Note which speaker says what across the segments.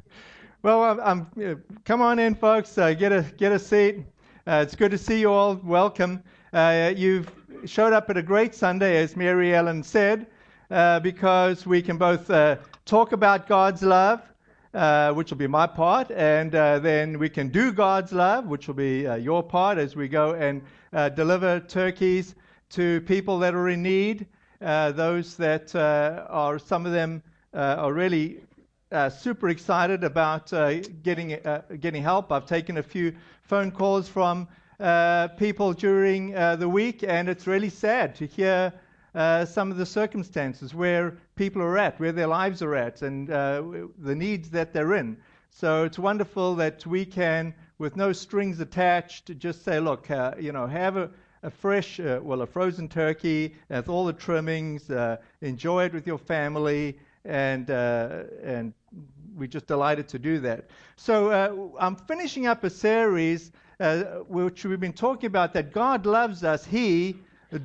Speaker 1: well, I'm, I'm uh, come on in, folks. Uh, get a get a seat. Uh, it's good to see you all. Welcome. Uh, you've showed up at a great Sunday, as Mary Ellen said, uh, because we can both uh, talk about God's love, which will be my part, and then we can do God's love, which will be your part, as we go and deliver turkeys to people that are in need. those that are some of them are really uh, super excited about uh, getting uh, getting help. I've taken a few phone calls from uh, people during uh, the week, and it's really sad to hear some of the circumstances where people are at, where their lives are at, and the needs that they're in. So it's wonderful that we can, with no strings attached, just say, look, you know, have a a fresh, uh, well, a frozen turkey with all the trimmings. Uh, enjoy it with your family, and uh, and we're just delighted to do that. So uh, I'm finishing up a series uh, which we've been talking about that God loves us. He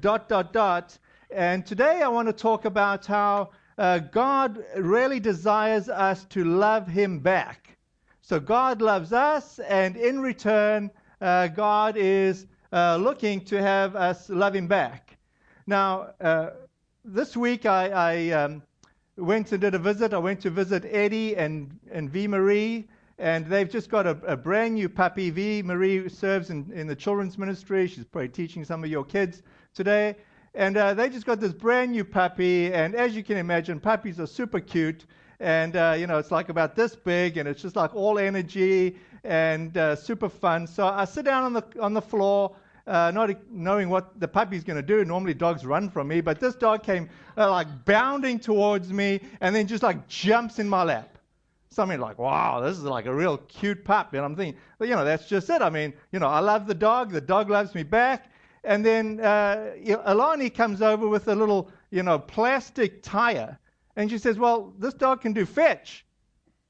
Speaker 1: dot dot dot. And today I want to talk about how uh, God really desires us to love Him back. So God loves us, and in return, uh, God is uh, looking to have us love Him back. Now, this week I, I um, went and did a visit. I went to visit Eddie and, and V. Marie, and they've just got a, a brand new puppy. V. Marie serves in, in the children's ministry. She's probably teaching some of your kids today. And uh, they just got this brand new puppy, and as you can imagine, puppies are super cute. And, uh, you know, it's like about this big, and it's just like all energy and uh, super fun. So I sit down on the, on the floor uh, not knowing what the puppy's going to do. Normally, dogs run from me, but this dog came uh, like bounding towards me and then just like jumps in my lap. Something like, wow, this is like a real cute pup. And I'm thinking, well, you know, that's just it. I mean, you know, I love the dog, the dog loves me back. And then uh, Alani comes over with a little, you know, plastic tire. And she says, well, this dog can do fetch.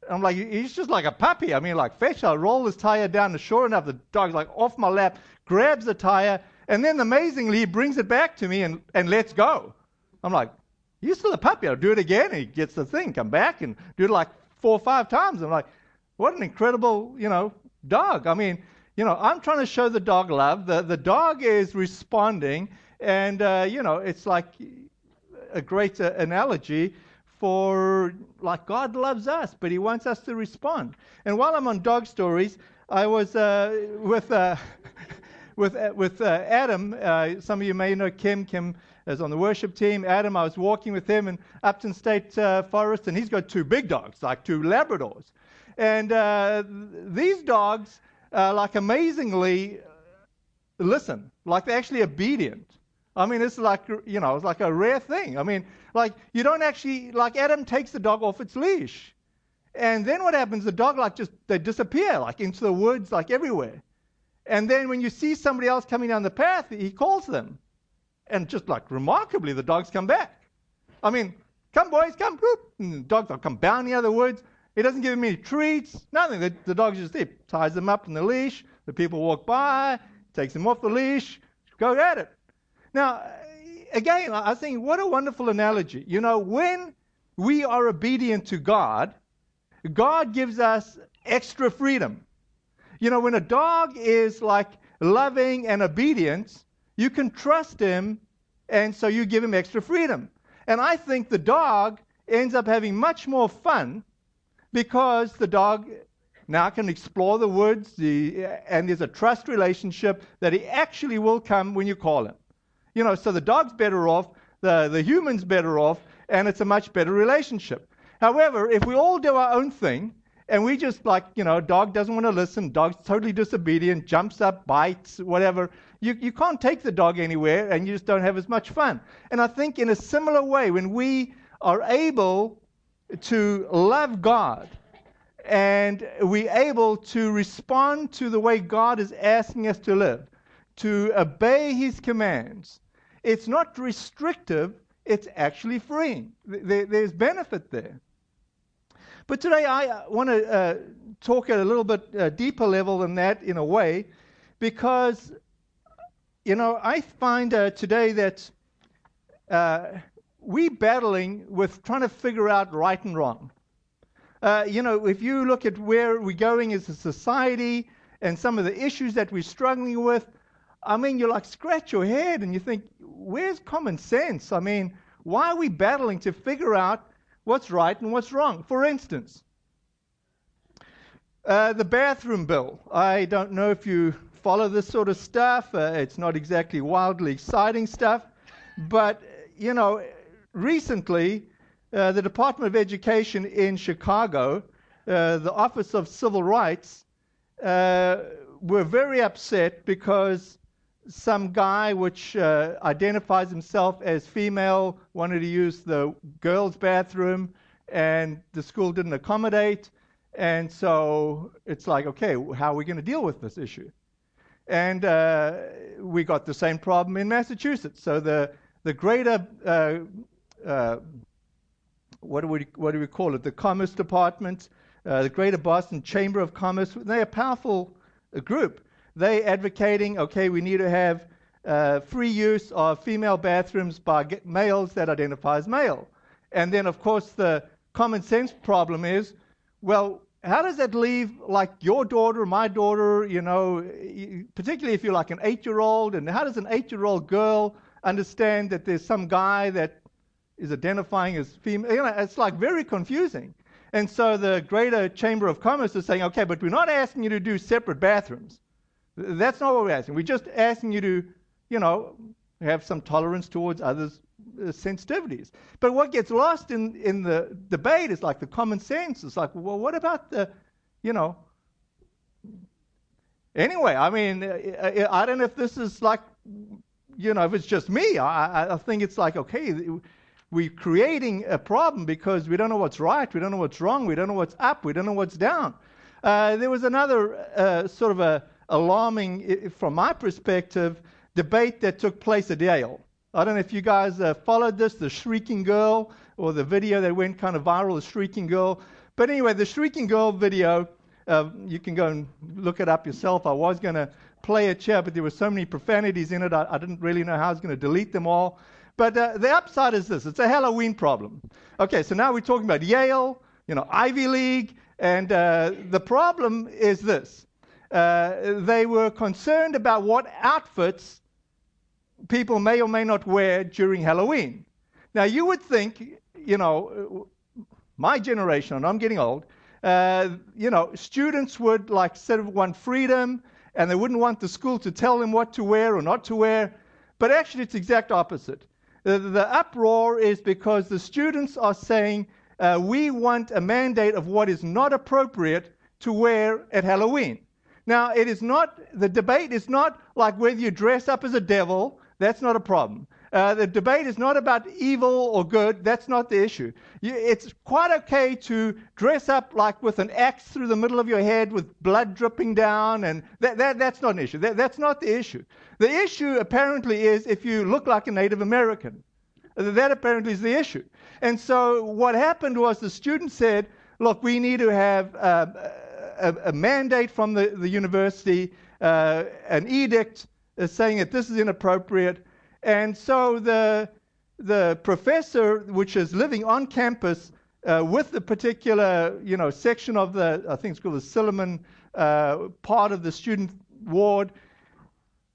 Speaker 1: I'm like, he's just like a puppy. I mean, like, fetch. I roll this tire down, the shore and sure enough, the dog's like off my lap, grabs the tire, and then amazingly, he brings it back to me and, and lets go. I'm like, you're still a puppy. I'll do it again. he gets the thing, come back and do it like four or five times. I'm like, what an incredible, you know, dog. I mean, you know, I'm trying to show the dog love. The, the dog is responding, and, uh, you know, it's like a great uh, analogy for like God loves us, but He wants us to respond. And while I'm on dog stories, I was uh, with uh, with, uh, with uh, Adam. Uh, some of you may know Kim. Kim is on the worship team. Adam, I was walking with him in Upton State uh, Forest, and he's got two big dogs, like two Labradors. And uh, these dogs, like amazingly, listen, like they're actually obedient. I mean, it's like, you know, it's like a rare thing. I mean, like, you don't actually, like, Adam takes the dog off its leash. And then what happens? The dog, like, just, they disappear, like, into the woods, like, everywhere. And then when you see somebody else coming down the path, he calls them. And just like remarkably, the dogs come back. I mean, come boys, come. And the dogs will come bounding out of the woods. He doesn't give them any treats, nothing. The, the dog's just there, ties them up in the leash. The people walk by, takes them off the leash, go at it. Now, again, I think what a wonderful analogy. You know, when we are obedient to God, God gives us extra freedom. You know, when a dog is like loving and obedient, you can trust him, and so you give him extra freedom. And I think the dog ends up having much more fun because the dog now can explore the woods, the, and there's a trust relationship that he actually will come when you call him. You know, so the dog's better off, the, the human's better off, and it's a much better relationship. However, if we all do our own thing, and we just like, you know, dog doesn't want to listen, dog's totally disobedient, jumps up, bites, whatever. You, you can't take the dog anywhere and you just don't have as much fun. And I think in a similar way, when we are able to love God and we're able to respond to the way God is asking us to live, to obey His commands, it's not restrictive, it's actually freeing. There, there's benefit there. But today I uh, want to uh, talk at a little bit uh, deeper level than that in a way, because, you know, I find uh, today that uh, we battling with trying to figure out right and wrong. Uh, you know, if you look at where we're going as a society and some of the issues that we're struggling with, I mean, you like scratch your head and you think, where's common sense? I mean, why are we battling to figure out what's right and what's wrong? For instance, uh, the bathroom bill. I don't know if you follow this sort of stuff. Uh, it's not exactly wildly exciting stuff. But, you know, recently, uh, the Department of Education in Chicago, uh, the Office of Civil Rights, uh, were very upset because some guy which uh, identifies himself as female wanted to use the girls' bathroom, and the school didn't accommodate. And so it's like, okay, how are we going to deal with this issue? And uh, we got the same problem in Massachusetts. So the the greater uh, uh, what do we what do we call it? The Commerce Department, uh, the Greater Boston Chamber of Commerce. They're a powerful uh, group. They advocating, okay, we need to have uh, free use of female bathrooms by males that identify as male. And then, of course, the common sense problem is, well, how does that leave like your daughter, my daughter, you know, particularly if you're like an eight year old, and how does an eight year old girl understand that there's some guy that is identifying as female? You know, it's like very confusing. And so the Greater Chamber of Commerce is saying, okay, but we're not asking you to do separate bathrooms. That's not what we're asking. We're just asking you to, you know, have some tolerance towards others' sensitivities. But what gets lost in, in the debate is like the common sense. It's like, well, what about the, you know, anyway, I mean, I, I don't know if this is like, you know, if it's just me. I, I think it's like, okay, we're creating a problem because we don't know what's right, we don't know what's wrong, we don't know what's up, we don't know what's down. Uh, there was another uh, sort of a alarming, from my perspective, debate that took place at Yale. I don't know if you guys uh, followed this, the Shrieking Girl, or the video that went kind of viral, the Shrieking Girl. But anyway, the Shrieking Girl video, uh, you can go and look it up yourself. I was going to play it here, but there were so many profanities in it, I, I didn't really know how I was going to delete them all. But uh, the upside is this it's a Halloween problem. Okay, so now we're talking about Yale, you know, Ivy League, and uh, the problem is this uh, they were concerned about what outfits people may or may not wear during Halloween. Now, you would think, you know, my generation, and I'm getting old, uh, you know, students would like sort of want freedom and they wouldn't want the school to tell them what to wear or not to wear. But actually, it's the exact opposite. The, the uproar is because the students are saying, uh, we want a mandate of what is not appropriate to wear at Halloween. Now, it is not, the debate is not like whether you dress up as a devil, that's not a problem. Uh, the debate is not about evil or good, that's not the issue. You, it's quite okay to dress up like with an axe through the middle of your head with blood dripping down, and that, that, that's not an issue. That, that's not the issue. The issue apparently is if you look like a Native American. That apparently is the issue. And so what happened was the student said, look, we need to have. Uh, a, a mandate from the, the university, uh, an edict uh, saying that this is inappropriate. And so the, the professor, which is living on campus uh, with the particular you know, section of the, I think it's called the Silliman uh, part of the student ward,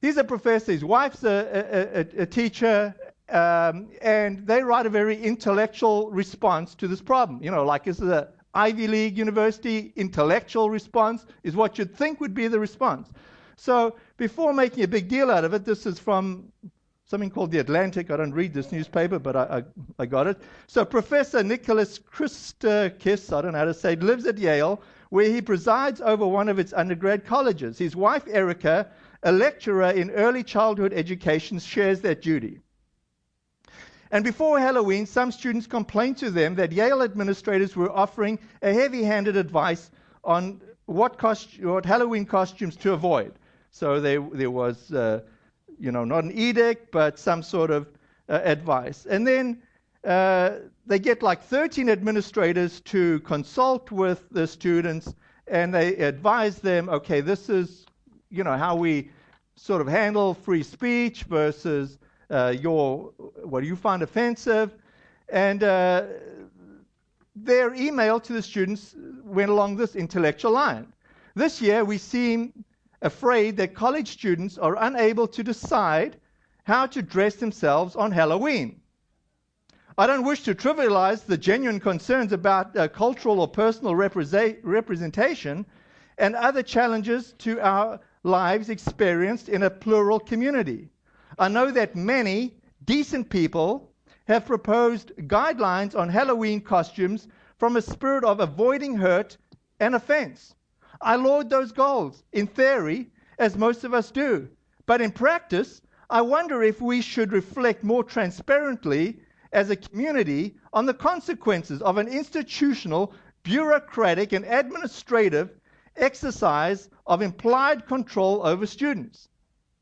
Speaker 1: he's a professor, his wife's a, a, a teacher, um, and they write a very intellectual response to this problem. You know, like this is a Ivy League university intellectual response is what you'd think would be the response. So before making a big deal out of it, this is from something called The Atlantic. I don't read this newspaper, but I, I, I got it. So Professor Nicholas Christakis, I don't know how to say it, lives at Yale, where he presides over one of its undergrad colleges. His wife, Erika, a lecturer in early childhood education, shares that duty. And before Halloween, some students complained to them that Yale administrators were offering a heavy handed advice on what, what Halloween costumes to avoid. So there, there was, uh, you know, not an edict, but some sort of uh, advice. And then uh, they get like 13 administrators to consult with the students and they advise them okay, this is, you know, how we sort of handle free speech versus uh, your what do you find offensive, and uh, their email to the students went along this intellectual line. This year, we seem afraid that college students are unable to decide how to dress themselves on Halloween. I don't wish to trivialize the genuine concerns about uh, cultural or personal represent- representation and other challenges to our lives experienced in a plural community. I know that many decent people have proposed guidelines on Halloween costumes from a spirit of avoiding hurt and offense. I laud those goals, in theory, as most of us do. But in practice, I wonder if we should reflect more transparently as a community on the consequences of an institutional, bureaucratic, and administrative exercise of implied control over students.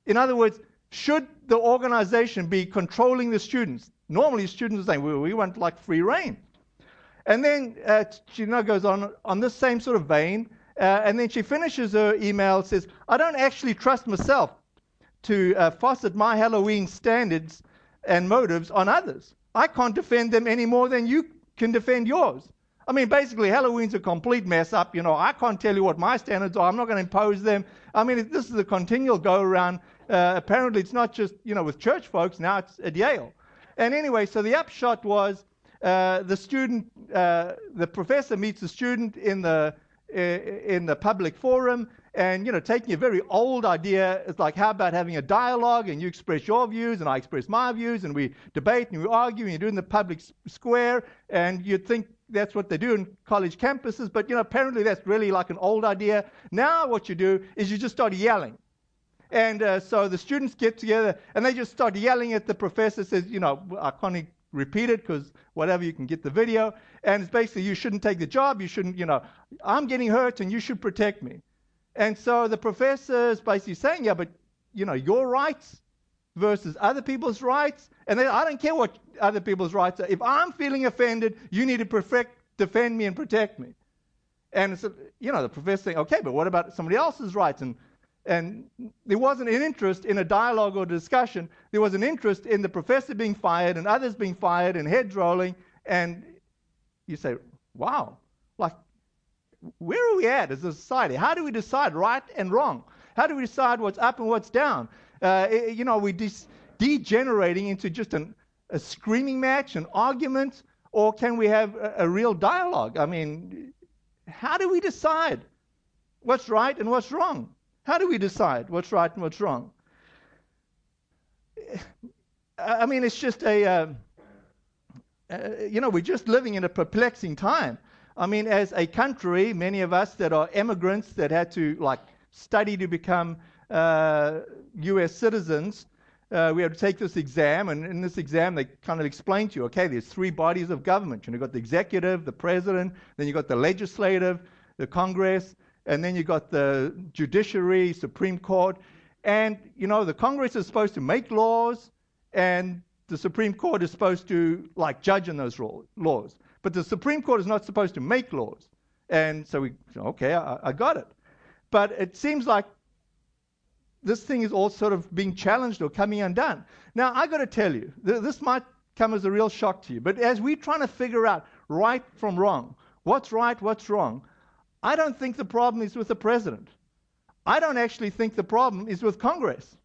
Speaker 1: In other words, should the organization be controlling the students? Normally, students say, well, we want like free rein. And then uh, she now goes on on this same sort of vein, uh, and then she finishes her email, says, I don't actually trust myself to uh, foster my Halloween standards and motives on others. I can't defend them any more than you can defend yours. I mean, basically, Halloween's a complete mess up. You know, I can't tell you what my standards are. I'm not going to impose them. I mean, this is a continual go around. Uh, apparently, it's not just, you know, with church folks. Now it's at Yale. And anyway, so the upshot was uh, the student, uh, the professor meets the student in the, in the public forum and you know taking a very old idea it's like how about having a dialogue and you express your views and i express my views and we debate and we argue and you do it in the public square and you'd think that's what they do in college campuses but you know apparently that's really like an old idea now what you do is you just start yelling and uh, so the students get together and they just start yelling at the professor says you know i can't repeat it because whatever you can get the video and it's basically you shouldn't take the job you shouldn't you know i'm getting hurt and you should protect me and so the professor is basically saying, yeah, but you know, your rights versus other people's rights. And then, I don't care what other people's rights are. If I'm feeling offended, you need to perfect, defend me and protect me. And you know, the professor saying, okay, but what about somebody else's rights? And and there wasn't an interest in a dialogue or discussion. There was an interest in the professor being fired and others being fired and heads rolling. And you say, wow, like where are we at as a society? How do we decide right and wrong? How do we decide what's up and what's down? Uh, you know, we de- degenerating into just an, a screaming match, an argument, or can we have a, a real dialogue? I mean, how do we decide what's right and what's wrong? How do we decide what's right and what's wrong? I mean, it's just a, uh, uh, you know, we're just living in a perplexing time. I mean, as a country, many of us that are immigrants that had to like study to become uh, U.S. citizens, uh, we had to take this exam, and in this exam, they kind of explain to you, okay, there's three bodies of government. You've got the executive, the president, then you've got the legislative, the Congress, and then you've got the judiciary, Supreme Court. And, you know, the Congress is supposed to make laws, and the Supreme Court is supposed to, like, judge on those laws. But the Supreme Court is not supposed to make laws. And so we, okay, I, I got it. But it seems like this thing is all sort of being challenged or coming undone. Now, I got to tell you, th- this might come as a real shock to you, but as we're trying to figure out right from wrong, what's right, what's wrong, I don't think the problem is with the president. I don't actually think the problem is with Congress.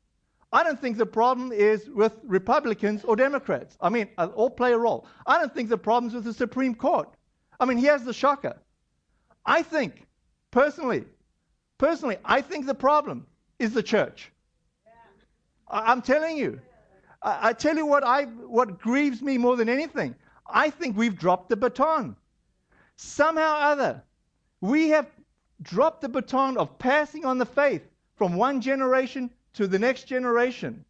Speaker 1: I don't think the problem is with Republicans or Democrats. I mean, uh, all play a role. I don't think the problem is with the Supreme Court. I mean, here's the shocker. I think, personally, personally, I think the problem is the church. I, am telling you. I, I tell you what, I, what grieves me more than anything. I think we've dropped the baton. Somehow or other, we have dropped the baton of passing on the faith from one generation to the next generation.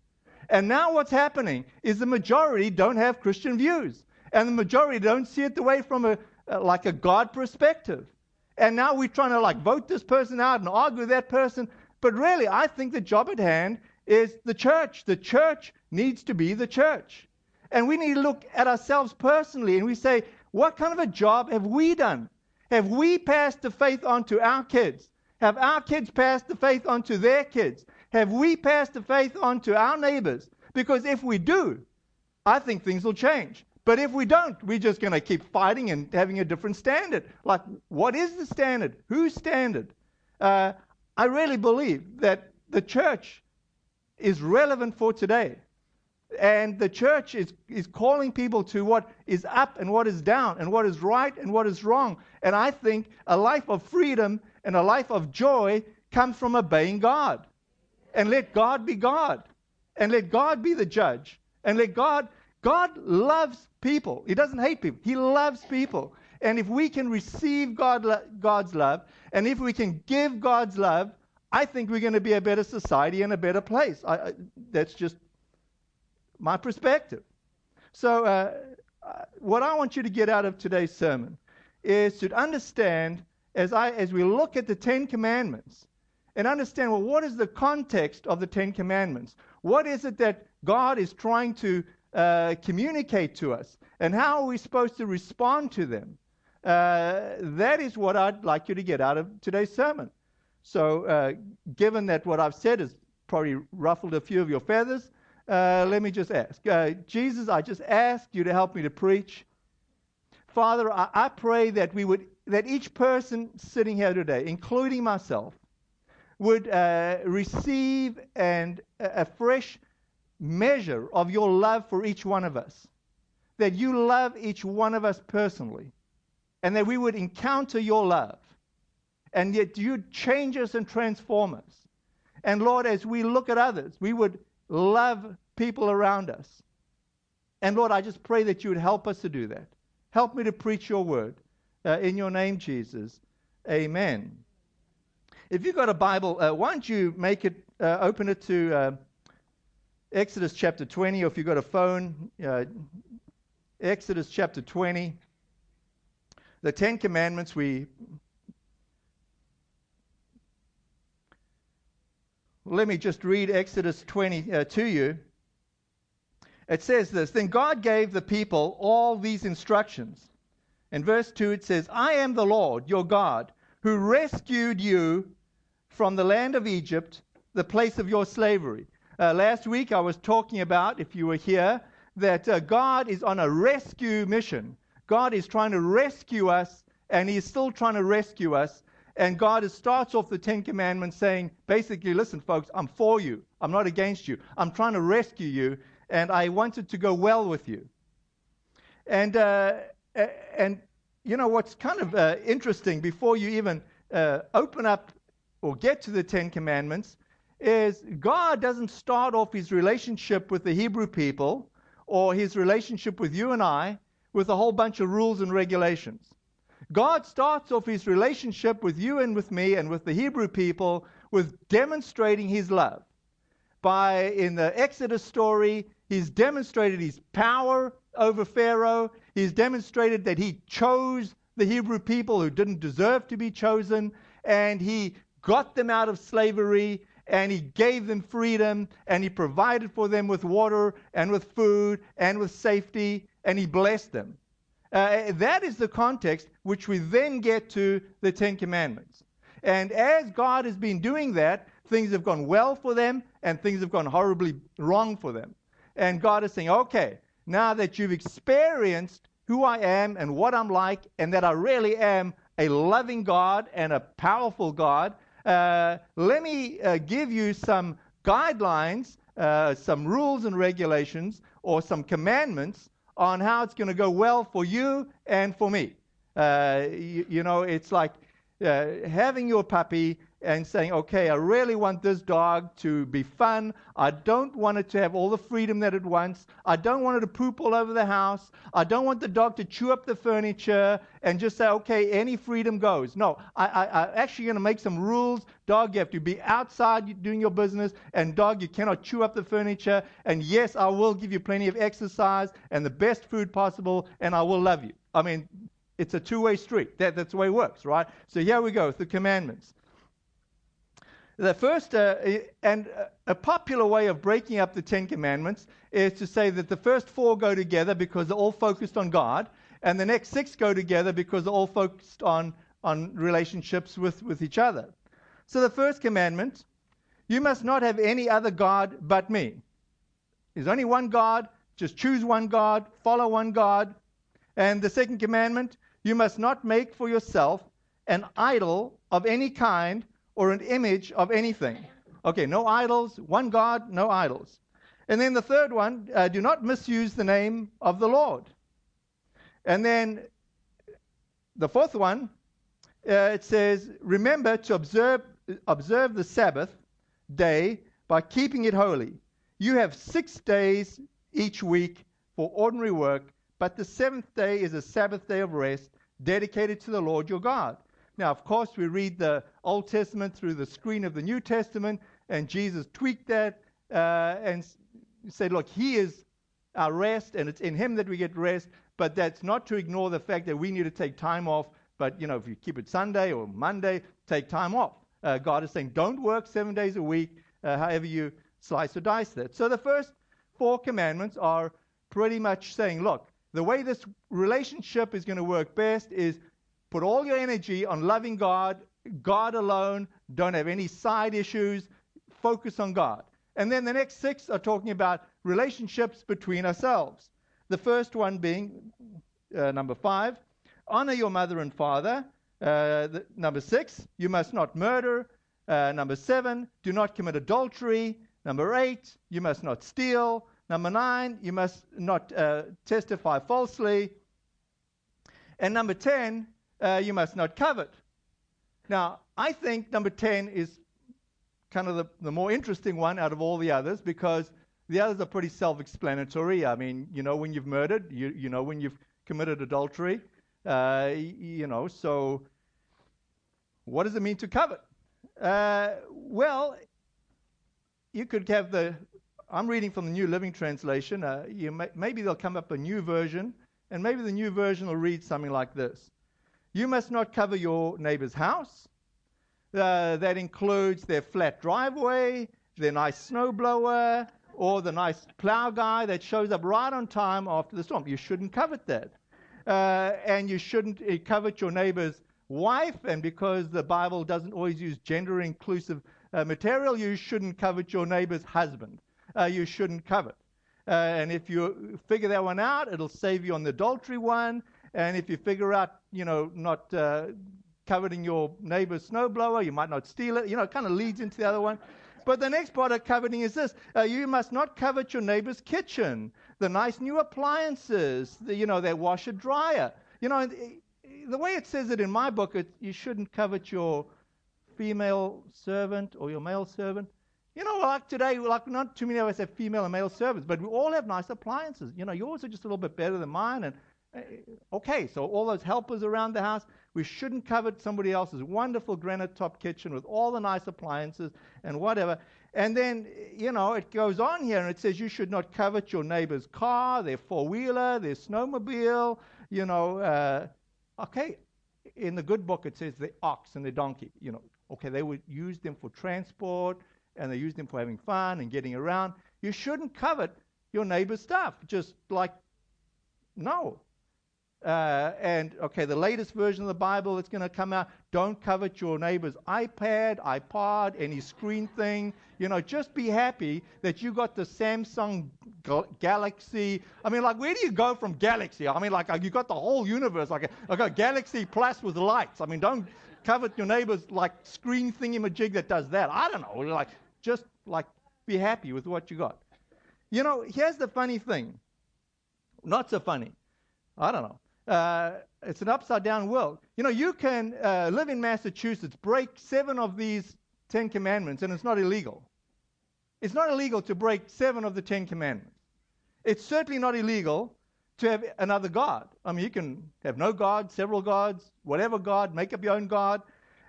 Speaker 1: And now what's happening is the majority don't have Christian views. And the majority don't see it the way from a, uh, like a God perspective. And now we're trying to like vote this person out and argue with that person. But really, I think the job at hand is the church. The church needs to be the church. And we need to look at ourselves personally and we say, what kind of a job have we done? Have we passed the faith on to our kids? Have our kids passed the faith on to their kids? Have we passed the faith on to our neighbors? Because if we do, I think things will change. But if we don't, we're just going to keep fighting and having a different standard. Like, what is the standard? Whose standard? Uh, I really believe that the church is relevant for today. And the church is, is calling people to what is up and what is down, and what is right and what is wrong. And I think a life of freedom and a life of joy comes from obeying God. And let God be God. And let God be the judge. And let God, God loves people. He doesn't hate people, He loves people. And if we can receive God, God's love, and if we can give God's love, I think we're going to be a better society and a better place. I, I, that's just my perspective. So, uh, uh, what I want you to get out of today's sermon is to understand as, I, as we look at the Ten Commandments and understand well, what is the context of the Ten Commandments? What is it that God is trying to uh, communicate to us? And how are we supposed to respond to them? Uh, that is what I'd like you to get out of today's sermon. So, uh, given that what I've said has probably ruffled a few of your feathers, uh, let me just ask. Uh, Jesus, I just ask you to help me to preach. Father, I, I pray that we would, that each person sitting here today, including myself, would uh, receive and a, a fresh measure of your love for each one of us. That you love each one of us personally, and that we would encounter your love and yet you change us and transform us. And Lord, as we look at others, we would love people around us. And Lord, I just pray that you would help us to do that. Help me to preach your word. Uh, in your name, Jesus. Amen. If you've got a Bible, uh, why don't you make it, uh, open it to uh, Exodus chapter 20, or if you've got a phone, uh, Exodus chapter 20. The Ten Commandments, we Let me just read Exodus 20 uh, to you. It says this Then God gave the people all these instructions. In verse 2, it says, I am the Lord your God who rescued you from the land of Egypt, the place of your slavery. Uh, last week I was talking about, if you were here, that uh, God is on a rescue mission. God is trying to rescue us, and He's still trying to rescue us and God starts off the Ten Commandments saying, basically, listen, folks, I'm for you. I'm not against you. I'm trying to rescue you, and I want it to go well with you. And, uh, and you know, what's kind of uh, interesting before you even uh, open up or get to the Ten Commandments is God doesn't start off his relationship with the Hebrew people or his relationship with you and I with a whole bunch of rules and regulations. God starts off his relationship with you and with me and with the Hebrew people with demonstrating his love. By, in the Exodus story, he's demonstrated his power over Pharaoh. He's demonstrated that he chose the Hebrew people who didn't deserve to be chosen, and he got them out of slavery, and he gave them freedom, and he provided for them with water and with food and with safety, and he blessed them. Uh, that is the context which we then get to the Ten Commandments. And as God has been doing that, things have gone well for them and things have gone horribly wrong for them. And God is saying, okay, now that you've experienced who I am and what I'm like, and that I really am a loving God and a powerful God, uh, let me uh, give you some guidelines, uh, some rules and regulations, or some commandments on how it's going to go well for you and for me. Uh, you, you, know, it's like uh, having your puppy and saying, okay, I really want this dog to be fun. I don't want it to have all the freedom that it wants. I don't want it to poop all over the house. I don't want the dog to chew up the furniture and just say, okay, any freedom goes. No, I, I'm actually going to make some rules. Dog, you have to be outside doing your business. And dog, you cannot chew up the furniture. And yes, I will give you plenty of exercise and the best food possible, and I will love you. I mean, it's a two way street. That, that's the way it works, right? So here we go, with the commandments. The first, uh, and a popular way of breaking up the Ten Commandments is to say that the first four go together because they're all focused on God, and the next six go together because they're all focused on, on relationships with, with each other. So the first commandment you must not have any other God but me. There's only one God. just choose one God, follow one God. And the second commandment, you must not make for yourself an idol of any kind or an image of anything. Okay, no idols, one God, no idols. And then the third one, uh, do not misuse the name of the Lord. And then the fourth one, uh, it says, remember to observe, observe the Sabbath day by keeping it holy. You have six days each week for ordinary work, but the seventh day is a Sabbath day of rest dedicated to the Lord your God. Now, of course, we read the Old Testament through the screen of the New Testament, and Jesus tweaked that uh, and said, Look, He is our rest, and it's in Him that we get rest, but that's not to ignore the fact that we need to take time off. But, you know, if you keep it Sunday or Monday, take time off. Uh, God is saying, don't work seven days a week, uh, however you slice or dice that. So the first four commandments are pretty much saying, look, the way this relationship is going to work best is put all your energy on loving God, God alone, don't have any side issues, focus on God. And then the next six are talking about relationships between ourselves. The first one being uh, number five honor your mother and father. Uh, the, number six, you must not murder. Uh, number seven, do not commit adultery. Number eight, you must not steal. Number nine, you must not uh, testify falsely. And number 10, uh, you must not covet. Now, I think number 10 is kind of the, the more interesting one out of all the others because the others are pretty self explanatory. I mean, you know when you've murdered, you, you know when you've committed adultery, uh, you know, so what does it mean to covet? Uh, well, you could have the. I'm reading from the New Living Translation. Uh, may, maybe there'll come up a new version, and maybe the new version will read something like this You must not cover your neighbor's house. Uh, that includes their flat driveway, their nice snowblower, or the nice plow guy that shows up right on time after the storm. You shouldn't covet that. Uh, and you shouldn't uh, covet your neighbor's wife, and because the Bible doesn't always use gender inclusive uh, material, you shouldn't covet your neighbor's husband. Uh, you shouldn't covet. Uh, and if you figure that one out, it'll save you on the adultery one. And if you figure out, you know, not uh, coveting your neighbor's snowblower, you might not steal it. You know, it kind of leads into the other one. But the next part of coveting is this uh, you must not covet your neighbor's kitchen, the nice new appliances, the, you know, their washer dryer. You know, the way it says it in my book, it, you shouldn't covet your female servant or your male servant. You know, like today, like not too many of us have female and male servants, but we all have nice appliances. You know, yours are just a little bit better than mine. And okay, so all those helpers around the house, we shouldn't covet somebody else's wonderful granite top kitchen with all the nice appliances and whatever. And then, you know, it goes on here and it says you should not covet your neighbor's car, their four wheeler, their snowmobile, you know. Uh, okay, in the good book it says the ox and the donkey, you know, Okay, they would use them for transport and they use them for having fun and getting around. You shouldn't covet your neighbor's stuff. Just like, no. Uh, and okay, the latest version of the Bible that's going to come out, don't covet your neighbor's iPad, iPod, any screen thing. You know, just be happy that you got the Samsung Galaxy. I mean, like, where do you go from Galaxy? I mean, like, you got the whole universe. Like, I got Galaxy Plus with lights. I mean, don't covet your neighbor's like screen thingy-majig that does that. I don't know. Like, just like be happy with what you got. You know, here's the funny thing. Not so funny. I don't know. Uh, it's an upside down world. You know, you can uh, live in Massachusetts, break seven of these Ten Commandments, and it's not illegal. It's not illegal to break seven of the Ten Commandments. It's certainly not illegal to have another God. I mean, you can have no God, several gods, whatever God, make up your own God.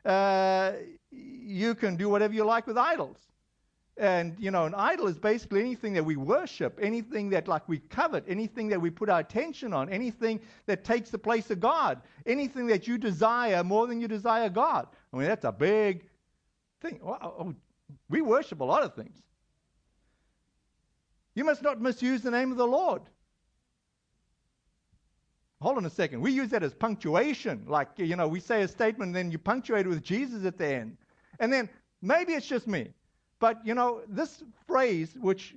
Speaker 1: Uh, you can do whatever you like with idols. And, you know, an idol is basically anything that we worship, anything that, like, we covet, anything that we put our attention on, anything that takes the place of God, anything that you desire more than you desire God. I mean, that's a big thing. Oh, oh, we worship a lot of things. You must not misuse the name of the Lord. Hold on a second. We use that as punctuation. Like, you know, we say a statement and then you punctuate it with Jesus at the end. And then maybe it's just me. But, you know, this phrase, which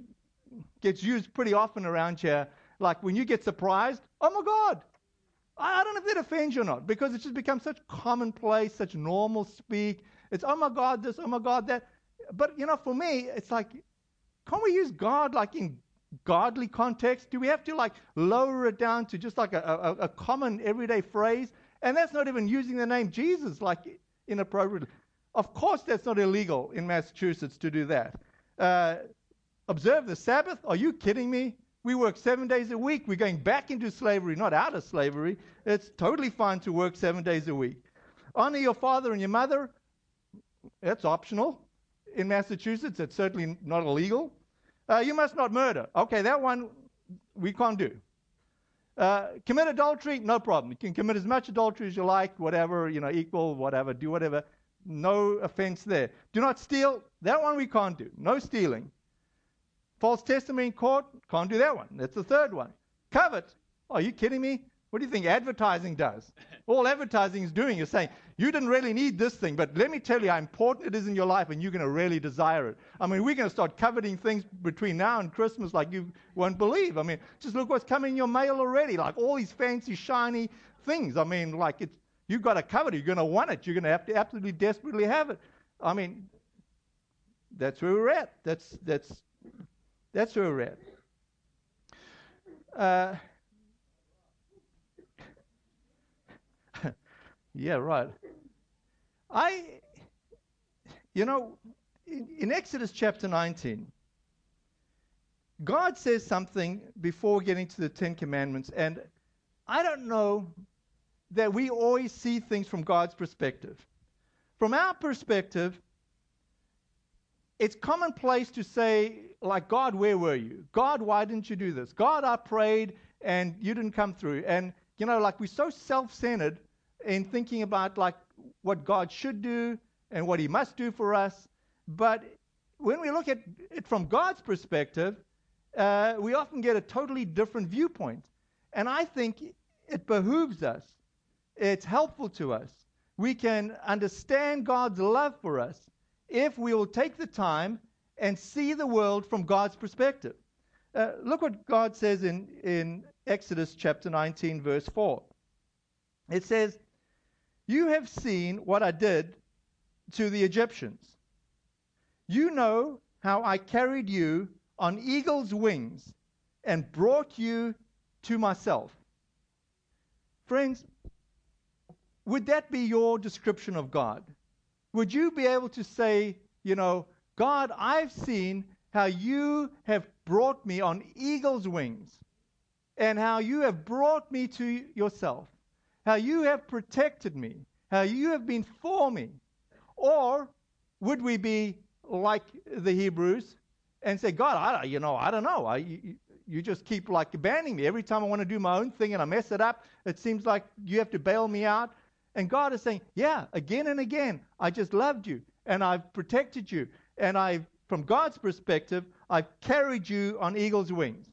Speaker 1: gets used pretty often around here. Like when you get surprised, oh my God. I, don't know if that offends you or not because it's just become such commonplace, such normal speak. It's, oh my God, this, oh my God, that. But, you know, for me, it's like, can't we use God like in godly context? Do we have to like lower it down to just like a, a, a common everyday phrase? And that's not even using the name Jesus like inappropriately. Of course, that's not illegal in Massachusetts to do that. Uh, observe the Sabbath? Are you kidding me? We work seven days a week. We're going back into slavery, not out of slavery. It's totally fine to work seven days a week. Honor your father and your mother. That's optional. In Massachusetts, it's certainly not illegal. Uh, you must not murder. Okay, that one we can't do. Uh, commit adultery, no problem. You can commit as much adultery as you like, whatever, you know, equal, whatever, do whatever. No offense there. Do not steal. That one we can't do. No stealing. False testimony in court, can't do that one. That's the third one. Covet. Are you kidding me? What do you think advertising does? All advertising is doing is saying, you didn't really need this thing, but let me tell you how important it is in your life and you're going to really desire it. I mean, we're going to start coveting things between now and Christmas like you won't believe. I mean, just look what's coming in your mail already, like all these fancy, shiny things. I mean, like it's, you've got to covet it. You're going to want it. You're going to have to absolutely desperately have it. I mean, that's where we're at. That's, that's, that's where we're at. Uh, Yeah, right. I, you know, in, in, Exodus chapter 19, God says something before getting to the Ten Commandments, and I don't know that we always see things from God's perspective. From our perspective, it's commonplace to say, like, God, where were you? God, why didn't you do this? God, I prayed and you didn't come through. And, you know, like, we're so self centered in thinking about like what God should do and what He must do for us. But when we look at it from God's perspective, uh, we often get a totally different viewpoint. And I think it behooves us, it's helpful to us. We can understand God's love for us if we will take the time and see the world from God's perspective. Uh, look what God says in, in Exodus chapter 19, verse 4. It says, you have seen what I did to the Egyptians. You know how I carried you on eagle's wings and brought you to myself. Friends, would that be your description of God? Would you be able to say, you know, God, I've seen how you have brought me on eagle's wings and how you have brought me to yourself? how you have protected me, how you have been for me? Or would we be like the Hebrews and say, God, I, you know, I don't know. I, you, you just keep like abandoning me. Every time I want to do my own thing and I mess it up, it seems like you have to bail me out. And God is saying, Yeah, again and again, I just loved you and I've protected you. And I've, from God's perspective, I've carried you on eagle's wings.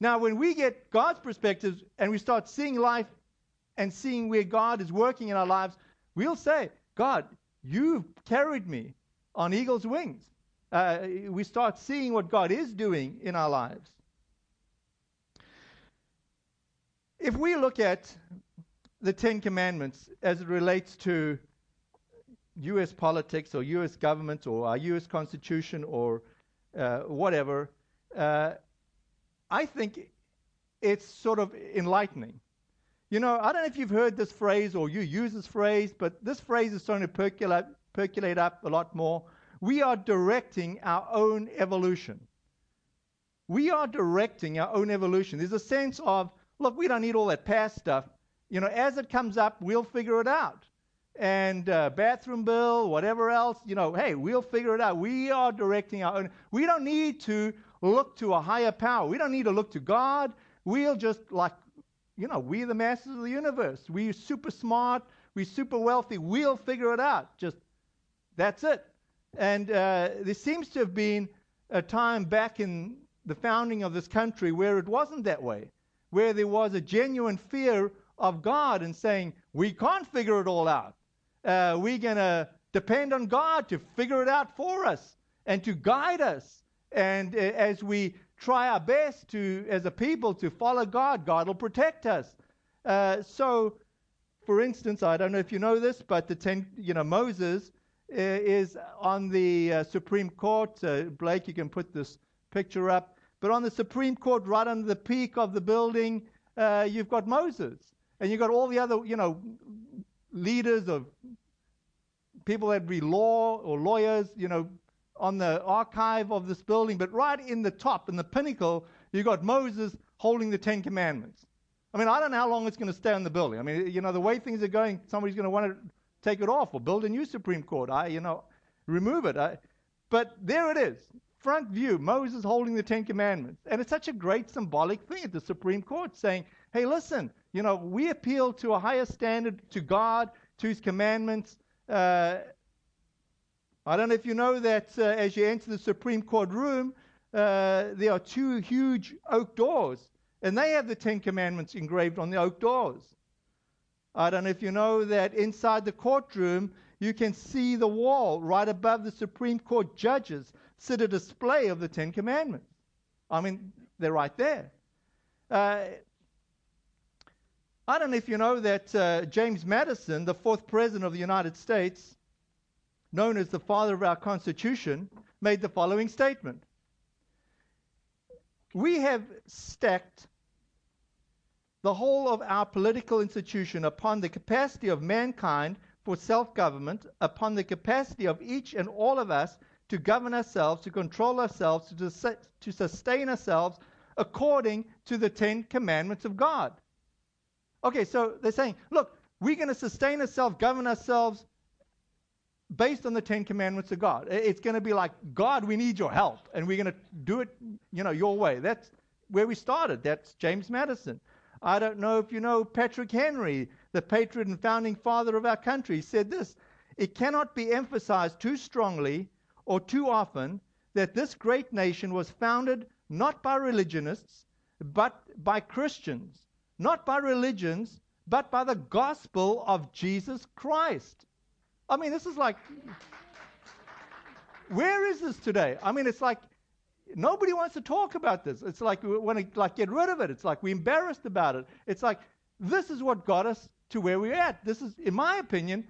Speaker 1: Now, when we get God's perspective and we start seeing life and seeing where God is working in our lives, we'll say, God, you've carried me on eagle's wings. Uh, we start seeing what God is doing in our lives. If we look at the Ten Commandments as it relates to U.S. politics or U.S. government or our U.S. Constitution or uh, whatever, uh, I think it's sort of enlightening. You know, I don't know if you've heard this phrase or you use this phrase, but this phrase is starting to percolate, percolate up a lot more. We are directing our own evolution. We are directing our own evolution. There's a sense of, look, we don't need all that past stuff. You know, as it comes up, we'll figure it out. And uh, bathroom bill, whatever else, you know, hey, we'll figure it out. We are directing our own. We don't need to look to a higher power. We don't need to look to God. We'll just like you know, we're the masters of the universe. We're super smart. We're super wealthy. We'll figure it out. Just that's it. And uh, there seems to have been a time back in the founding of this country where it wasn't that way, where there was a genuine fear of God and saying, we can't figure it all out. Uh, we're going to depend on God to figure it out for us and to guide us And uh, as we try our best to, as a people, to follow God, God will protect us. Uh, so, for instance, I don't know if you know this, but the ten, you know, Moses uh, is on the uh, Supreme Court. Uh, Blake, you can put this picture up. But on the Supreme Court, right under the peak of the building, you've got Moses, and you've got all the other, you know, leaders of people that be law or lawyers, you know, on the archive of this building. But right in the top, in the pinnacle, you've got Moses holding the Ten Commandments. I mean, I don't know how long it's going to stay in the building. I mean, you know, the way things are going, somebody's going to want to take it off or build a new Supreme Court. I, you know, remove it. I, but there it is, front view, Moses holding the Ten Commandments. And it's such a great symbolic thing at the Supreme Court saying, hey, listen, you know, we appeal to a higher standard, to God, to His commandments. Uh, I don't know if you know that uh, as you enter the Supreme Court room, uh, there are two huge oak doors and they have the Ten Commandments engraved on the oak doors. I don't know if you know that inside the courtroom, you can see the wall right above the Supreme Court judges sit a display of the Ten Commandments. I mean, they're right there. I don't know if you know that uh, James Madison, the fourth president of the United States, known as the father of our Constitution, made the following statement We have stacked the whole of our political institution upon the capacity of mankind for self government, upon the capacity of each and all of us to govern ourselves, to control ourselves, to, to sustain ourselves according to the Ten Commandments of God. Okay, so they're saying, look, we're going to sustain ourselves, govern ourselves based on the Ten Commandments of God. It's going to be like, God, we need your help, and we're going to do it, you know, your way. That's where we started. That's James Madison. I don't know if you know Patrick Henry, the patriot and founding father of our country, said this It cannot be emphasized too strongly or too often that this great nation was founded not by religionists, but by Christians, not by religions, but by the gospel of Jesus Christ. I mean, this is like, where is this today? I mean, it's like Nobody wants to talk about this. It's like we want to like get rid of it. It's like we're embarrassed about it. It's like this is what got us to where we're at. This is, in my opinion,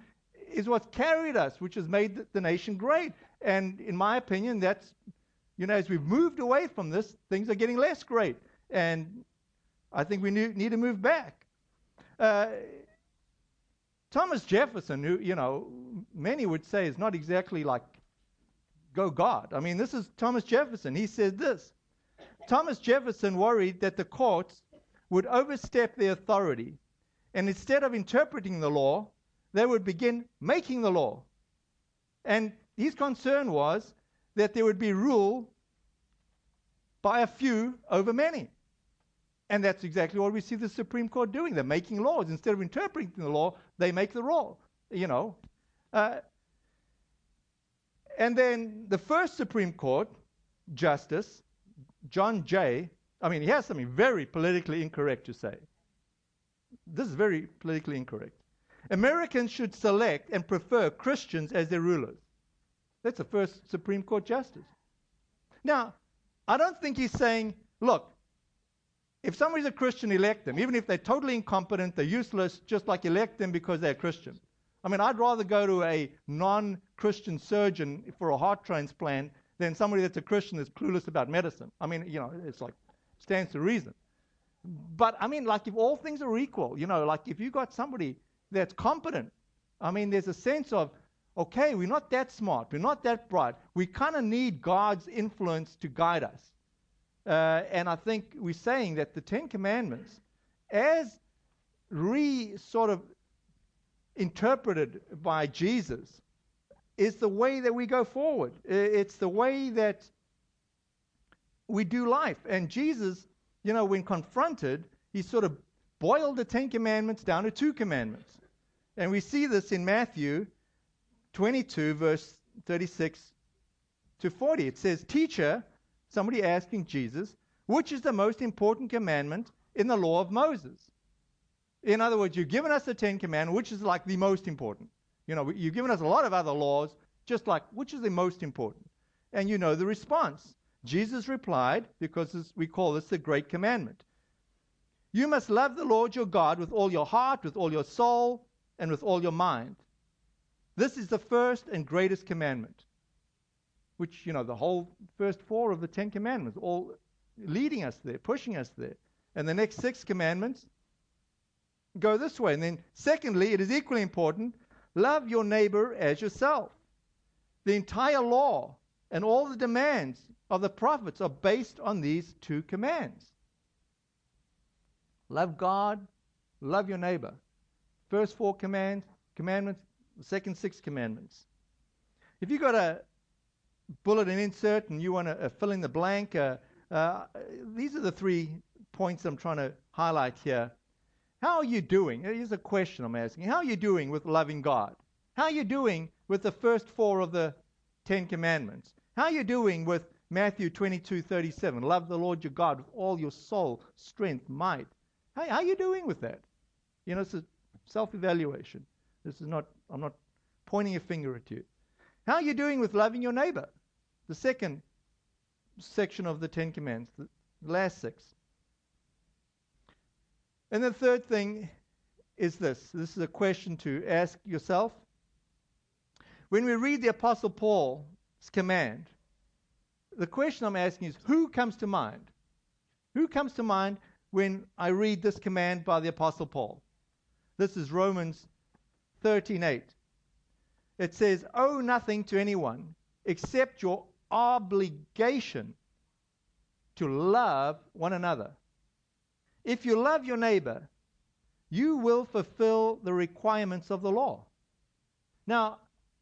Speaker 1: is what's carried us, which has made the nation great. And in my opinion, that's you know, as we've moved away from this, things are getting less great. And I think we need, to move back. Uh, Thomas Jefferson, who, you know, many would say is not exactly like go God. I mean, this is Thomas Jefferson. He said this Thomas Jefferson worried that the courts would overstep their authority, and instead of interpreting the law, they would begin making the law. And his concern was that there would be rule by a few over many. And that's exactly what we see the Supreme Court doing. They're making laws. Instead of interpreting the law, they make the law. You know. Uh, and then the first Supreme Court Justice, John Jay, I mean, he has something very politically incorrect to say. This is very politically incorrect. Americans should select and prefer Christians as their rulers. That's the first Supreme Court Justice. Now, I don't think he's saying, look, if somebody's a Christian, elect them. Even if they're totally incompetent, they're useless, just like elect them because they're Christian. I mean, I'd rather go to a non Christian surgeon for a heart transplant than somebody that's a Christian that's clueless about medicine. I mean, you know, it's like, stands to reason. But I mean, like, if all things are equal, you know, like if you got somebody that's competent, I mean, there's a sense of, okay, we're not that smart, we're not that bright. We kind of need God's influence to guide us. Uh, and I think we're saying that the Ten Commandments, as re sort of interpreted by Jesus is the way that we go forward. It's the way that we do life. And Jesus, you know, when confronted, he sort of boiled the Ten Commandments down to two commandments. And we see this in Matthew 22, verse 36 to 40. It says, Teacher, somebody asking Jesus, which is the most important commandment in the law of Moses? In other words, you've given us the Ten Commandments, which is like the most important. You know, you've given us a lot of other laws, just like which is the most important. And you know the response. Jesus replied, because this, we call this the Great Commandment. You must love the Lord your God with all your heart, with all your soul, and with all your mind. This is the first and greatest commandment, which, you know, the whole first four of the Ten Commandments, all leading us there, pushing us there. And the next six commandments go this way. And then, secondly, it is equally important love your neighbor as yourself. The entire law and all the demands of the prophets are based on these two commands love God, love your neighbor. First four commands, commandments, second six commandments. If you've got a bullet and insert and you want to uh, fill in the blank, uh, uh, these are the three points I'm trying to highlight here. How are you doing? Here's a question I'm asking. How are you doing with loving God? How are you doing with the first four of the Ten Commandments? How are you doing with Matthew 22:37? Love the Lord your God with all your soul, strength, might. How, how are you doing with that? You know, it's a self-evaluation. This is not. I'm not pointing a finger at you. How are you doing with loving your neighbor? The second section of the Ten Commandments, the last six. And the third thing is this this is a question to ask yourself. When we read the Apostle Paul's command, the question I'm asking is who comes to mind? Who comes to mind when I read this command by the Apostle Paul? This is Romans 13:8. It says, "Owe nothing to anyone except your obligation to love one another. If you love your neighbor, you will fulfill the requirements of the law. Now,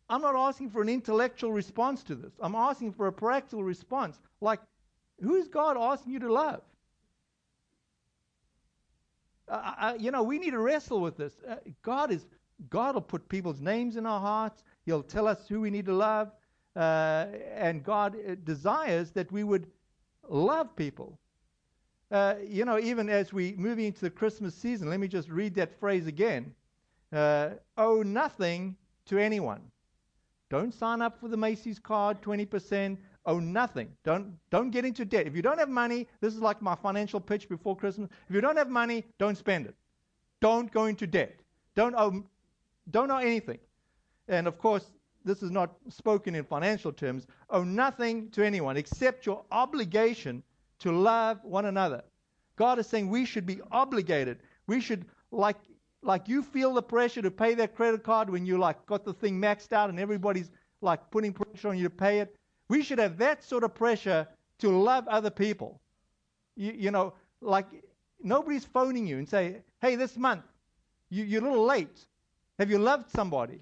Speaker 1: I'm not asking for an intellectual response to this. I'm asking for a practical response. Like, who is God asking you to love? Uh, I, you know, we need to wrestle with this. Uh, God is God will put people's names in our hearts. He'll tell us who we need to love. Uh, and God uh, desires that we would love people. Uh, you know, even as we move into the Christmas season, let me just read that phrase again. Uh, owe nothing to anyone. Don't sign up for the Macy's card, 20%. Owe nothing. Don't don't get into debt. If you don't have money, this is like my financial pitch before Christmas. If you don't have money, don't spend it. Don't go into debt. Don't owe don't owe anything. And of course, this is not spoken in financial terms, owe nothing to anyone except your obligation to love one another. God is saying we should be obligated. We should, like, like you feel the pressure to pay that credit card when you like got the thing maxed out and everybody's like putting pressure on you to pay it. We should have that sort of pressure to love other people. You, you know, like nobody's phoning you and say, "Hey, this month you, you're a little late. Have you loved somebody?"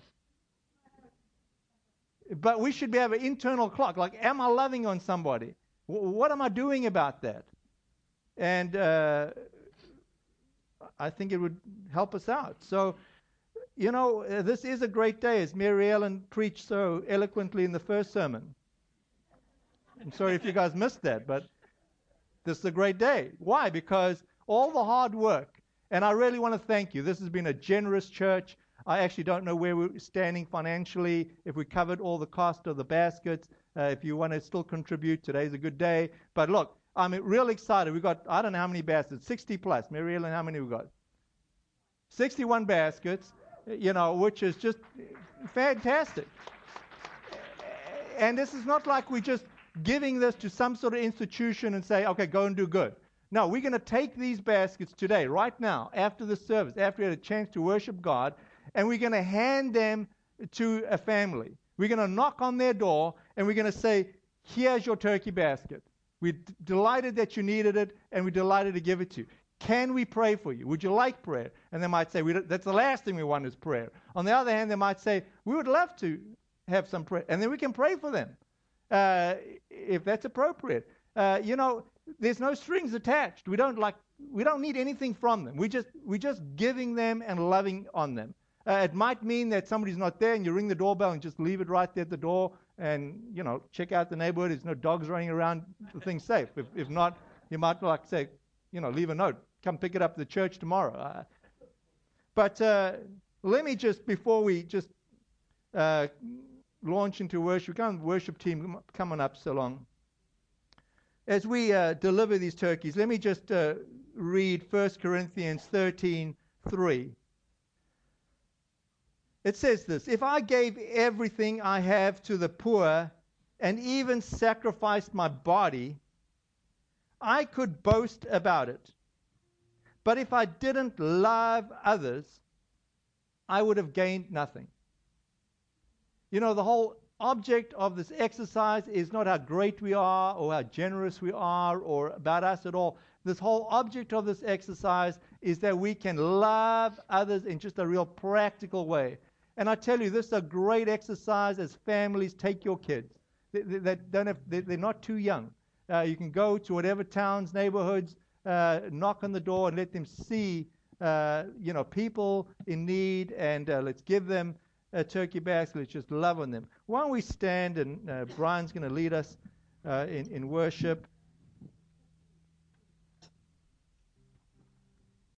Speaker 1: But we should be have an internal clock. Like, am I loving on somebody? W- what am I doing about that? And uh, I think it would help us out. So, you know, uh, this is a great day, as Mary Ellen preached so eloquently in the first sermon. I'm sorry if you guys missed that, but this is a great day. Why? Because all the hard work, and I really want to thank you. This has been a generous church. I actually don't know where we're standing financially, if we covered all the cost of the baskets. Uh, if you want to still contribute, today's a good day. But look, I'm real excited. We've got, I don't know how many baskets, 60 plus. Mary Ellen, how many we got? 61 baskets, you know, which is just fantastic. And this is not like we're just giving this to some sort of institution and say, okay, go and do good. No, we're going to take these baskets today, right now, after the service, after we had a chance to worship God, and we're going to hand them to a family. We're going to knock on their door and we're going to say, Here's your turkey basket. We're d- delighted that you needed it and we're delighted to give it to you. Can we pray for you? Would you like prayer? And they might say, That's the last thing we want is prayer. On the other hand, they might say, We would love to have some prayer. And then we can pray for them uh, if that's appropriate. Uh, you know, there's no strings attached. We don't like we don't need anything from them. We just we're just giving them and loving on them. Uh, it might mean that somebody's not there and you ring the doorbell and just leave it right there at the door and, you know, check out the neighborhood. There's no dogs running around. The thing's safe. If, if not, you might like say, you know, leave a note. Come pick it up at the church tomorrow. Uh, but uh, let me just, before we just uh, launch into worship, come worship team coming up so long. as we uh, deliver these turkeys, let me just uh, read 1 Corinthians 13 3. It says this If I gave everything I have to the poor and even sacrificed my body, I could boast about it. But if I didn't love others, I would have gained nothing. You know, the whole object of this exercise is not how great we are or how generous we are or about us at all. This whole object of this exercise is that we can love others in just a real practical way. And I tell you, this is a great exercise as families take your kids. They, they, don't have, they, are not too young. Uh, you can go to whatever towns, neighborhoods, uh, knock on the door and let them see, uh, you know, people in need, and uh, let's give them turkey basket. Let's just love on them. Why don't we stand and uh, Brian's going to lead us uh, in, in worship.